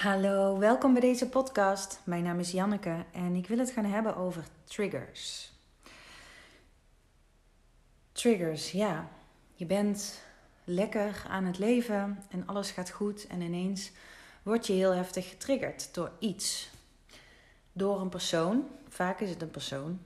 Hallo, welkom bij deze podcast. Mijn naam is Janneke en ik wil het gaan hebben over triggers. Triggers, ja. Je bent lekker aan het leven en alles gaat goed en ineens word je heel heftig getriggerd door iets. Door een persoon, vaak is het een persoon,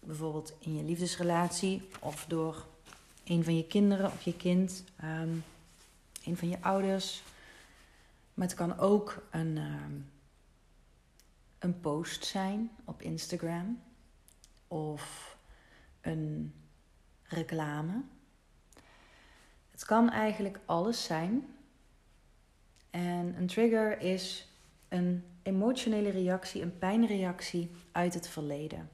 bijvoorbeeld in je liefdesrelatie of door een van je kinderen of je kind, um, een van je ouders maar het kan ook een, ehm, een post zijn op Instagram of een reclame. Het kan eigenlijk alles zijn. En een trigger is een emotionele reactie, een pijnreactie uit het verleden.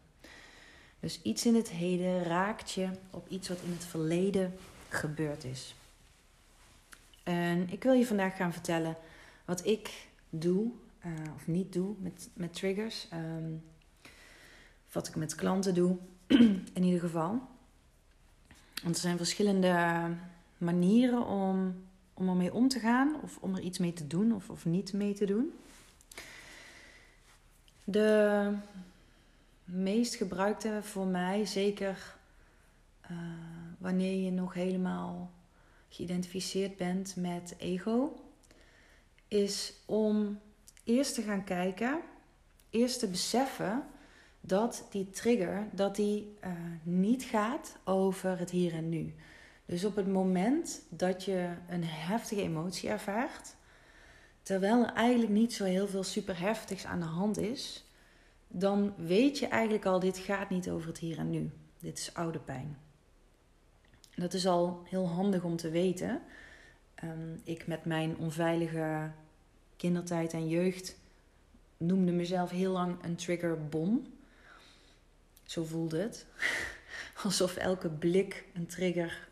Dus iets in het heden raakt je op iets wat in het verleden gebeurd is. En ik wil je vandaag gaan vertellen wat ik doe uh, of niet doe met, met triggers. Um, wat ik met klanten doe, in ieder geval. Want er zijn verschillende manieren om, om ermee om te gaan, of om er iets mee te doen of, of niet mee te doen. De meest gebruikte voor mij, zeker uh, wanneer je nog helemaal geïdentificeerd bent met ego, is om eerst te gaan kijken, eerst te beseffen dat die trigger, dat die uh, niet gaat over het hier en nu. Dus op het moment dat je een heftige emotie ervaart, terwijl er eigenlijk niet zo heel veel super heftigs aan de hand is, dan weet je eigenlijk al, dit gaat niet over het hier en nu. Dit is oude pijn. Dat is al heel handig om te weten. Um, ik met mijn onveilige kindertijd en jeugd noemde mezelf heel lang een triggerbom. Zo voelde het. Alsof elke blik een trigger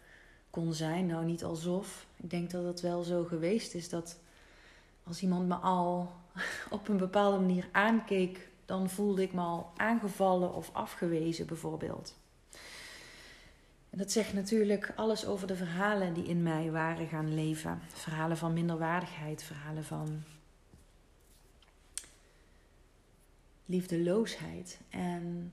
kon zijn. Nou, niet alsof. Ik denk dat het wel zo geweest is dat als iemand me al op een bepaalde manier aankeek, dan voelde ik me al aangevallen of afgewezen, bijvoorbeeld. En dat zegt natuurlijk alles over de verhalen die in mij waren gaan leven. Verhalen van minderwaardigheid, verhalen van liefdeloosheid. En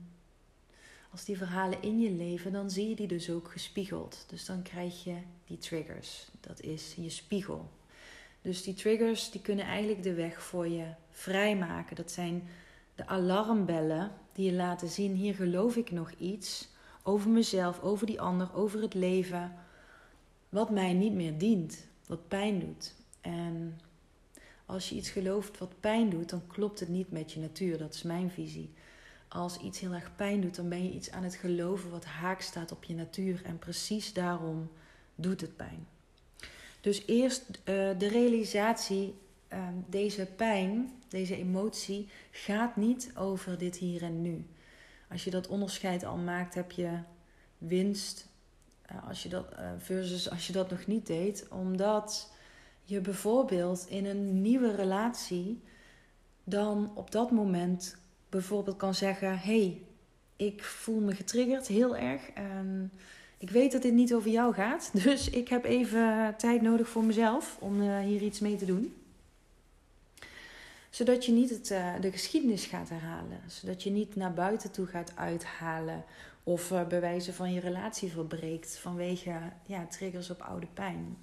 als die verhalen in je leven, dan zie je die dus ook gespiegeld. Dus dan krijg je die triggers. Dat is je spiegel. Dus die triggers die kunnen eigenlijk de weg voor je vrijmaken. Dat zijn de alarmbellen die je laten zien: hier geloof ik nog iets over mezelf, over die ander, over het leven, wat mij niet meer dient, wat pijn doet. En als je iets gelooft wat pijn doet, dan klopt het niet met je natuur. Dat is mijn visie. Als iets heel erg pijn doet, dan ben je iets aan het geloven wat haak staat op je natuur. En precies daarom doet het pijn. Dus eerst uh, de realisatie, uh, deze pijn, deze emotie, gaat niet over dit hier en nu. Als je dat onderscheid al maakt, heb je winst uh, als je dat, uh, versus als je dat nog niet deed. Omdat je bijvoorbeeld in een nieuwe relatie dan op dat moment bijvoorbeeld kan zeggen: hey, ik voel me getriggerd heel erg. En ik weet dat dit niet over jou gaat, dus ik heb even tijd nodig voor mezelf om uh, hier iets mee te doen. Zodat je niet het, uh, de geschiedenis gaat herhalen. Zodat je niet naar buiten toe gaat uithalen. Of uh, bewijzen van je relatie verbreekt vanwege ja, triggers op oude pijn.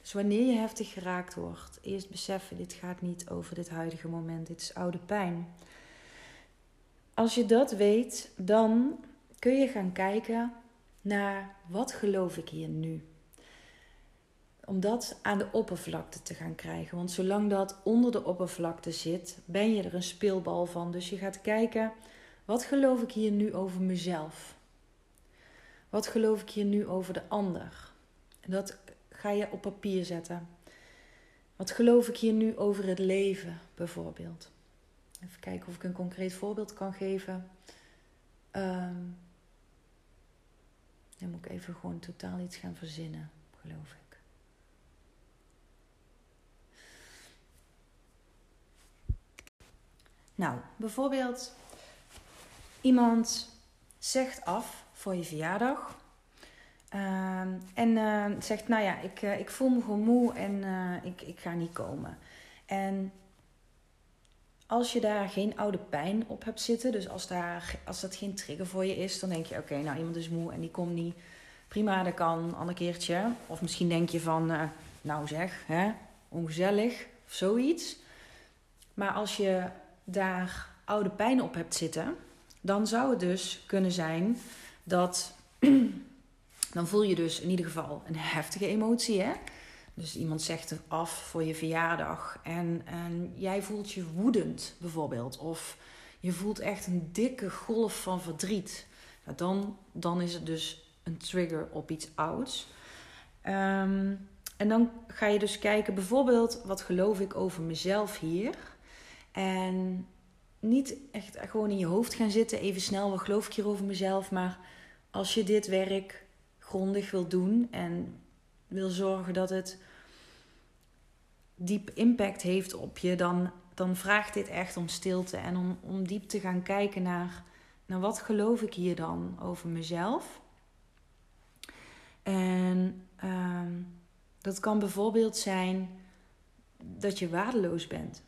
Dus wanneer je heftig geraakt wordt, eerst beseffen: dit gaat niet over dit huidige moment, dit is oude pijn. Als je dat weet, dan kun je gaan kijken naar wat geloof ik hier nu. Om dat aan de oppervlakte te gaan krijgen. Want zolang dat onder de oppervlakte zit, ben je er een speelbal van. Dus je gaat kijken, wat geloof ik hier nu over mezelf? Wat geloof ik hier nu over de ander? En dat ga je op papier zetten. Wat geloof ik hier nu over het leven, bijvoorbeeld? Even kijken of ik een concreet voorbeeld kan geven. Um, dan moet ik even gewoon totaal iets gaan verzinnen, geloof ik. Nou, bijvoorbeeld iemand zegt af voor je verjaardag Uh, en uh, zegt, nou ja, ik, uh, ik voel me gewoon moe en eh, ik, ik ga niet komen. En als je daar geen oude pijn op hebt zitten, dus als, daar, als dat geen trigger voor je is, dan denk je: oké, nou iemand is moe en die komt niet. Prima, dat kan een ander keertje. Of misschien denk je van: uh, nou zeg, hè, ongezellig of zoiets. Maar als je daar oude pijn op hebt zitten, dan zou het dus kunnen zijn dat. dan voel je dus in ieder geval een heftige emotie, hè? Dus iemand zegt het af voor je verjaardag en, en jij voelt je woedend bijvoorbeeld. Of je voelt echt een dikke golf van verdriet. Nou, dan, dan is het dus een trigger op iets ouds. Ehm, en dan ga je dus kijken, bijvoorbeeld, wat geloof ik over mezelf hier? En niet echt gewoon in je hoofd gaan zitten, even snel, wat geloof ik hier over mezelf? Maar als je dit werk grondig wil doen en wil zorgen dat het diep impact heeft op je, dan, dan vraagt dit echt om stilte en om, om diep te gaan kijken naar, naar wat geloof ik hier dan over mezelf. En ehm, dat kan bijvoorbeeld zijn dat je waardeloos bent,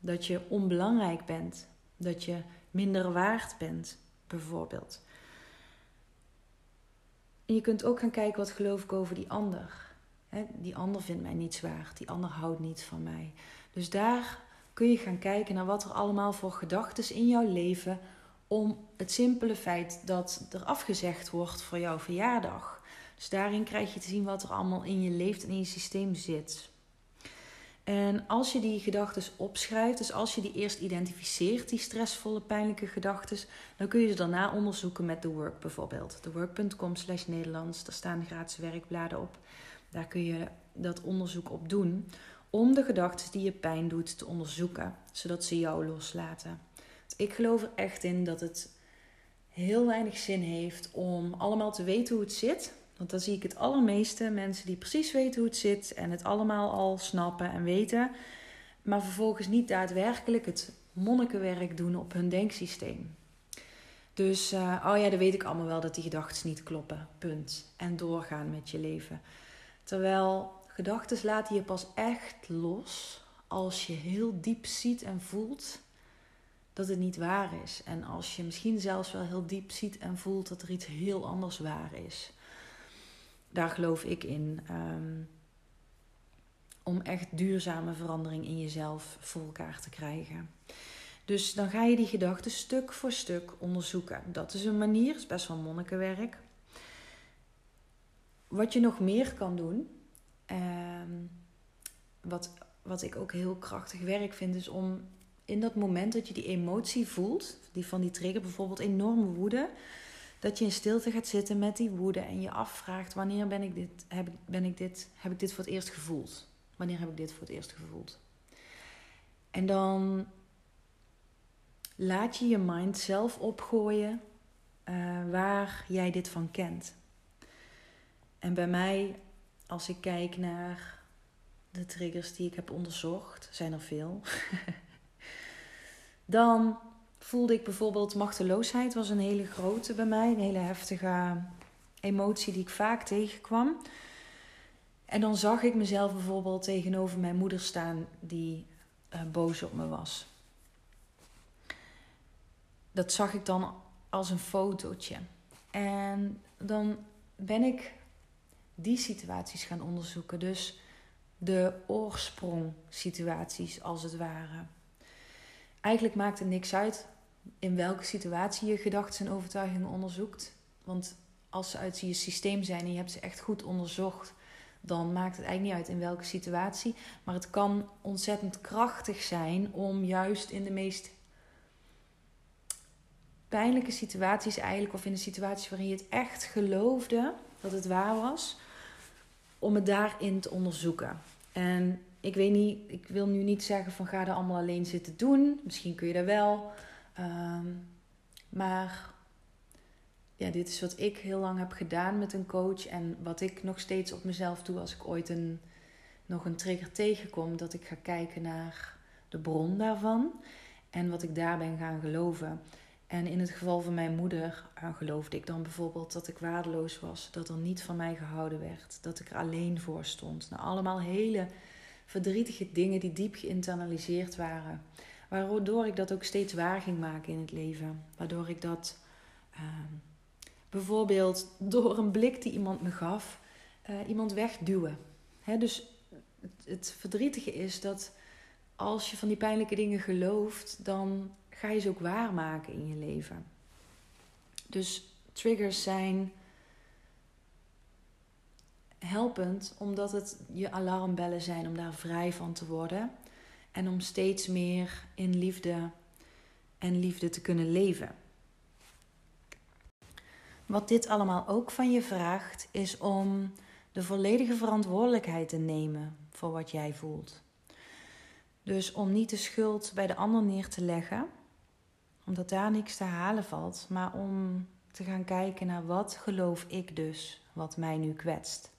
dat je onbelangrijk bent, dat je minder waard bent, bijvoorbeeld. En je kunt ook gaan kijken wat geloof ik over die ander die ander vindt mij niet zwaar, die ander houdt niet van mij. Dus daar kun je gaan kijken naar wat er allemaal voor gedachten in jouw leven om het simpele feit dat er afgezegd wordt voor jouw verjaardag. Dus daarin krijg je te zien wat er allemaal in je leeft en in je systeem zit. En als je die gedachten opschrijft, dus als je die eerst identificeert, die stressvolle, pijnlijke gedachten, dan kun je ze daarna onderzoeken met The Work bijvoorbeeld. TheWork.com slash Nederlands, daar staan gratis werkbladen op. Daar kun je dat onderzoek op doen om de gedachten die je pijn doet te onderzoeken, zodat ze jou loslaten. ik geloof er echt in dat het heel weinig zin heeft om allemaal te weten hoe het zit. Want dan zie ik het allermeeste mensen die precies weten hoe het zit en het allemaal al snappen en weten, maar vervolgens niet daadwerkelijk het monnikenwerk doen op hun denksysteem. Dus, uh, oh ja, dan weet ik allemaal wel dat die gedachten niet kloppen. Punt. En doorgaan met je leven. Terwijl gedachten laten je pas echt los als je heel diep ziet en voelt dat het niet waar is. En als je misschien zelfs wel heel diep ziet en voelt dat er iets heel anders waar is. Daar geloof ik in. Ehm, om echt duurzame verandering in jezelf voor elkaar te krijgen. Dus dan ga je die gedachten stuk voor stuk onderzoeken. Dat is een manier, is best wel monnikenwerk. Wat je nog meer kan doen, ehm, wat, wat ik ook heel krachtig werk vind, is om in dat moment dat je die emotie voelt, die van die trigger, bijvoorbeeld enorme woede, dat je in stilte gaat zitten met die woede en je afvraagt: wanneer ben ik dit, heb, ben ik dit, heb ik dit voor het eerst gevoeld? Wanneer heb ik dit voor het eerst gevoeld? En dan laat je je mind zelf opgooien uh, waar jij dit van kent. En bij mij, als ik kijk naar de triggers die ik heb onderzocht, zijn er veel. dan voelde ik bijvoorbeeld machteloosheid was een hele grote bij mij, een hele heftige emotie die ik vaak tegenkwam. En dan zag ik mezelf bijvoorbeeld tegenover mijn moeder staan die uh, boos op me was. Dat zag ik dan als een fotootje. En dan ben ik die situaties gaan onderzoeken. Dus de oorsprong situaties als het ware. Eigenlijk maakt het niks uit in welke situatie je gedachten en overtuigingen onderzoekt. Want als ze uit je systeem zijn en je hebt ze echt goed onderzocht, dan maakt het eigenlijk niet uit in welke situatie. Maar het kan ontzettend krachtig zijn om juist in de meest pijnlijke situaties eigenlijk, of in de situaties waarin je het echt geloofde dat het waar was, om het daarin te onderzoeken. En ik weet niet, ik wil nu niet zeggen van ga er allemaal alleen zitten doen. Misschien kun je dat wel. Ehm, maar ja, dit is wat ik heel lang heb gedaan met een coach. En wat ik nog steeds op mezelf doe als ik ooit een, nog een trigger tegenkom. Dat ik ga kijken naar de bron daarvan. En wat ik daar ben gaan geloven. En in het geval van mijn moeder uh, geloofde ik dan bijvoorbeeld dat ik waardeloos was, dat er niet van mij gehouden werd, dat ik er alleen voor stond. Nou, allemaal hele verdrietige dingen die diep geïnternaliseerd waren. Waardoor ik dat ook steeds waar ging maken in het leven. Waardoor ik dat ehm, bijvoorbeeld door een blik die iemand me gaf, uh, iemand wegduwen. Hè, dus het, het verdrietige is dat als je van die pijnlijke dingen gelooft, dan ga je ze ook waarmaken in je leven. Dus triggers zijn helpend omdat het je alarmbellen zijn om daar vrij van te worden en om steeds meer in liefde en liefde te kunnen leven. Wat dit allemaal ook van je vraagt, is om de volledige verantwoordelijkheid te nemen voor wat jij voelt. Dus om niet de schuld bij de ander neer te leggen, omdat daar niks te halen valt, maar om te gaan kijken naar wat geloof ik dus, wat mij nu kwetst.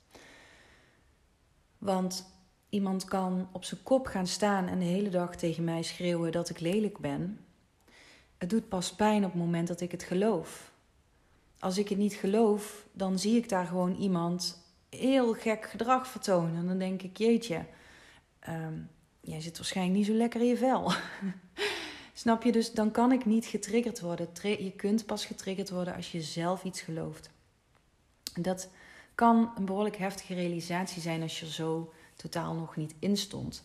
Want iemand kan op zijn kop gaan staan en de hele dag tegen mij schreeuwen dat ik lelijk ben. Het doet pas pijn op het moment dat ik het geloof. Als ik het niet geloof, dan zie ik daar gewoon iemand heel gek gedrag vertonen. En dan denk ik, jeetje, um, jij zit waarschijnlijk niet zo lekker in je vel. Snap je? Dus dan kan ik niet getriggerd worden. Je kunt pas getriggerd worden als je zelf iets gelooft. En dat kan een behoorlijk heftige realisatie zijn als je zo totaal nog niet in stond.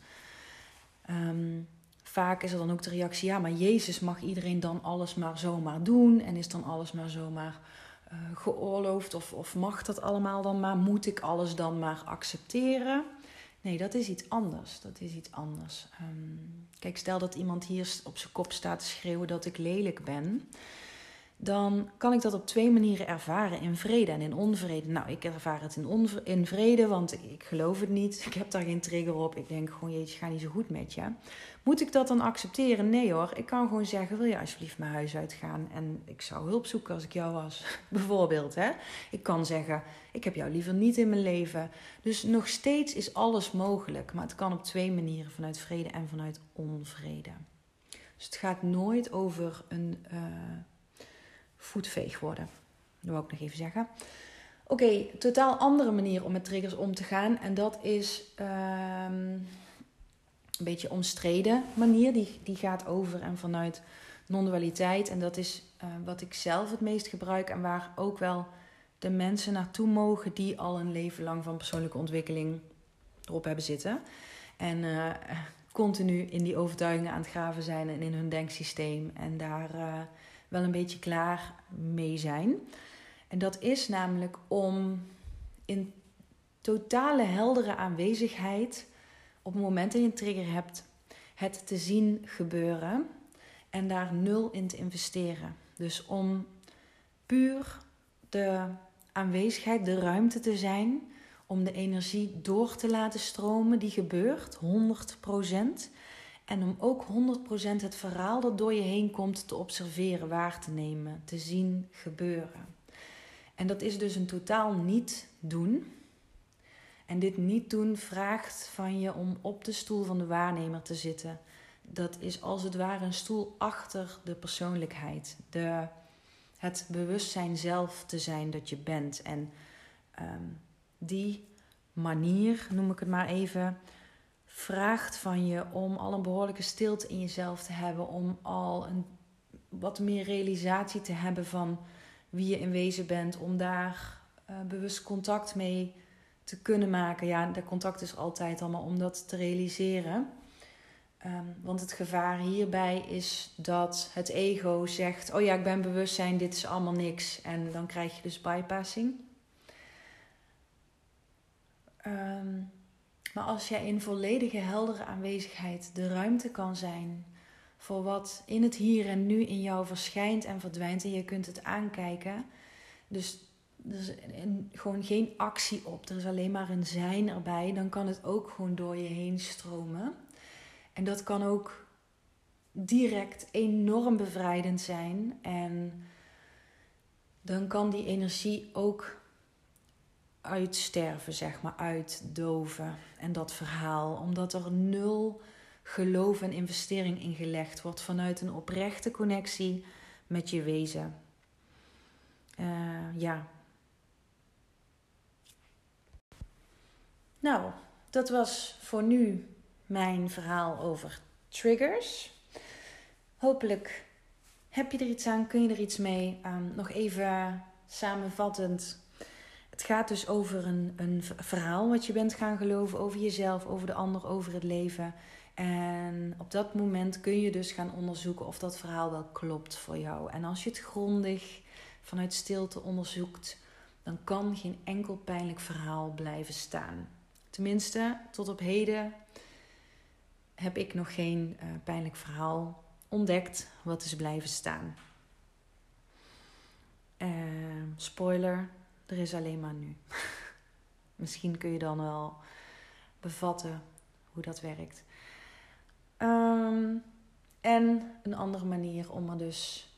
Ehm, vaak is er dan ook de reactie: ja, maar Jezus mag iedereen dan alles maar zomaar doen en is dan alles maar zomaar uh, geoorloofd of, of mag dat allemaal dan maar? Moet ik alles dan maar accepteren? Nee, dat is iets anders. Dat is iets anders. Ehm, kijk, stel dat iemand hier op zijn kop staat te schreeuwen dat ik lelijk ben dan kan ik dat op twee manieren ervaren: in vrede en in onvrede. Nou, ik ervaar het in, in vrede, want ik geloof het niet. Ik heb daar geen trigger op. Ik denk gewoon, jeetje, ga niet zo goed met je. Moet ik dat dan accepteren? Nee hoor. Ik kan gewoon zeggen: wil je alsjeblieft mijn huis uitgaan? En ik zou hulp zoeken als ik jou was. Bijvoorbeeld, hè? Ik kan zeggen: ik heb jou liever niet in mijn leven. Dus nog steeds is alles mogelijk, maar het kan op twee manieren: vanuit vrede en vanuit onvrede. Dus het gaat nooit over een. Uh, voetveeg worden. Dat wil ik nog even zeggen. Oké, totaal andere manier om met triggers om te gaan. En dat is um, een beetje omstreden manier. Die, die gaat over en vanuit non-dualiteit. En dat is uh, wat ik zelf het meest gebruik. En waar ook wel de mensen naartoe mogen die al een leven lang van persoonlijke ontwikkeling erop hebben zitten. En uh, continu in die overtuigingen aan het graven zijn en in hun denksysteem. En daar uh, wel een beetje klaar mee zijn. En dat is namelijk om in totale heldere aanwezigheid op het moment dat je een trigger hebt, het te zien gebeuren en daar nul in te investeren. Dus om puur de aanwezigheid, de ruimte te zijn, om de energie door te laten stromen die gebeurt, 100%. En om ook 100% het verhaal dat door je heen komt te observeren, waar te nemen, te zien gebeuren. En dat is dus een totaal niet doen. En dit niet doen vraagt van je om op de stoel van de waarnemer te zitten. Dat is als het ware een stoel achter de persoonlijkheid. De, het bewustzijn zelf te zijn dat je bent. En um, die manier, noem ik het maar even, vraagt van je om al een behoorlijke stilte in jezelf te hebben, om al een wat meer realisatie te hebben van wie je in wezen bent, om daar uh, bewust contact mee te kunnen maken. Ja, de contact is altijd allemaal om dat te realiseren. Um, want het gevaar hierbij is dat het ego zegt: Oh ja, ik ben bewustzijn, dit is allemaal niks. En dan krijg je dus bypassing. Um, maar als jij in volledige heldere aanwezigheid de ruimte kan zijn voor wat in het hier en nu in jou verschijnt en verdwijnt en je kunt het aankijken. Dus er is gewoon geen actie op, er is alleen maar een zijn erbij. Dan kan het ook gewoon door je heen stromen. En dat kan ook direct enorm bevrijdend zijn. En dan kan die energie ook uitsterven, zeg maar, uitdoven. En dat verhaal, omdat er nul geloof en investering in gelegd wordt vanuit een oprechte connectie met je wezen. Uh, ja. Nou, dat was voor nu mijn verhaal over triggers. hopelijk heb je er iets aan, kun je er iets mee. Um, nog even samenvattend. Gaat dus over een, een verhaal wat je bent gaan geloven over jezelf, over de ander, over het leven. En op dat moment kun je dus gaan onderzoeken of dat verhaal wel klopt voor jou. En als je het grondig vanuit stilte onderzoekt, dan kan geen enkel pijnlijk verhaal blijven staan. Tenminste, tot op heden heb ik nog geen uh, pijnlijk verhaal ontdekt wat is blijven staan. Uh, spoiler, er is alleen maar nu. Misschien kun je dan wel bevatten hoe dat werkt. Um, en een andere manier om er dus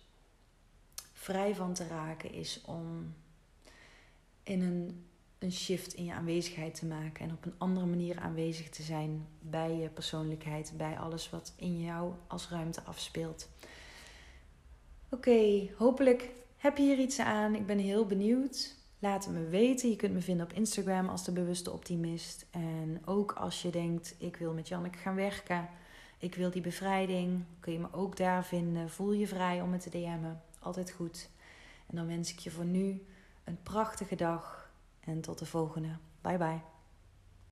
vrij van te raken is om in een, een shift in je aanwezigheid te maken en op een andere manier aanwezig te zijn bij je persoonlijkheid, bij alles wat in jou als ruimte afspeelt. Oké, hopelijk heb je hier iets aan. Ik ben heel benieuwd. Laat het me weten. Je kunt me vinden op Instagram als de bewuste optimist. En ook als je denkt, ik wil met Janneke gaan werken. Ik wil die bevrijding. Kun je me ook daar vinden. Voel je vrij om me te DM'en. Altijd goed. En dan wens ik je voor nu een prachtige dag. En tot de volgende. Bye bye.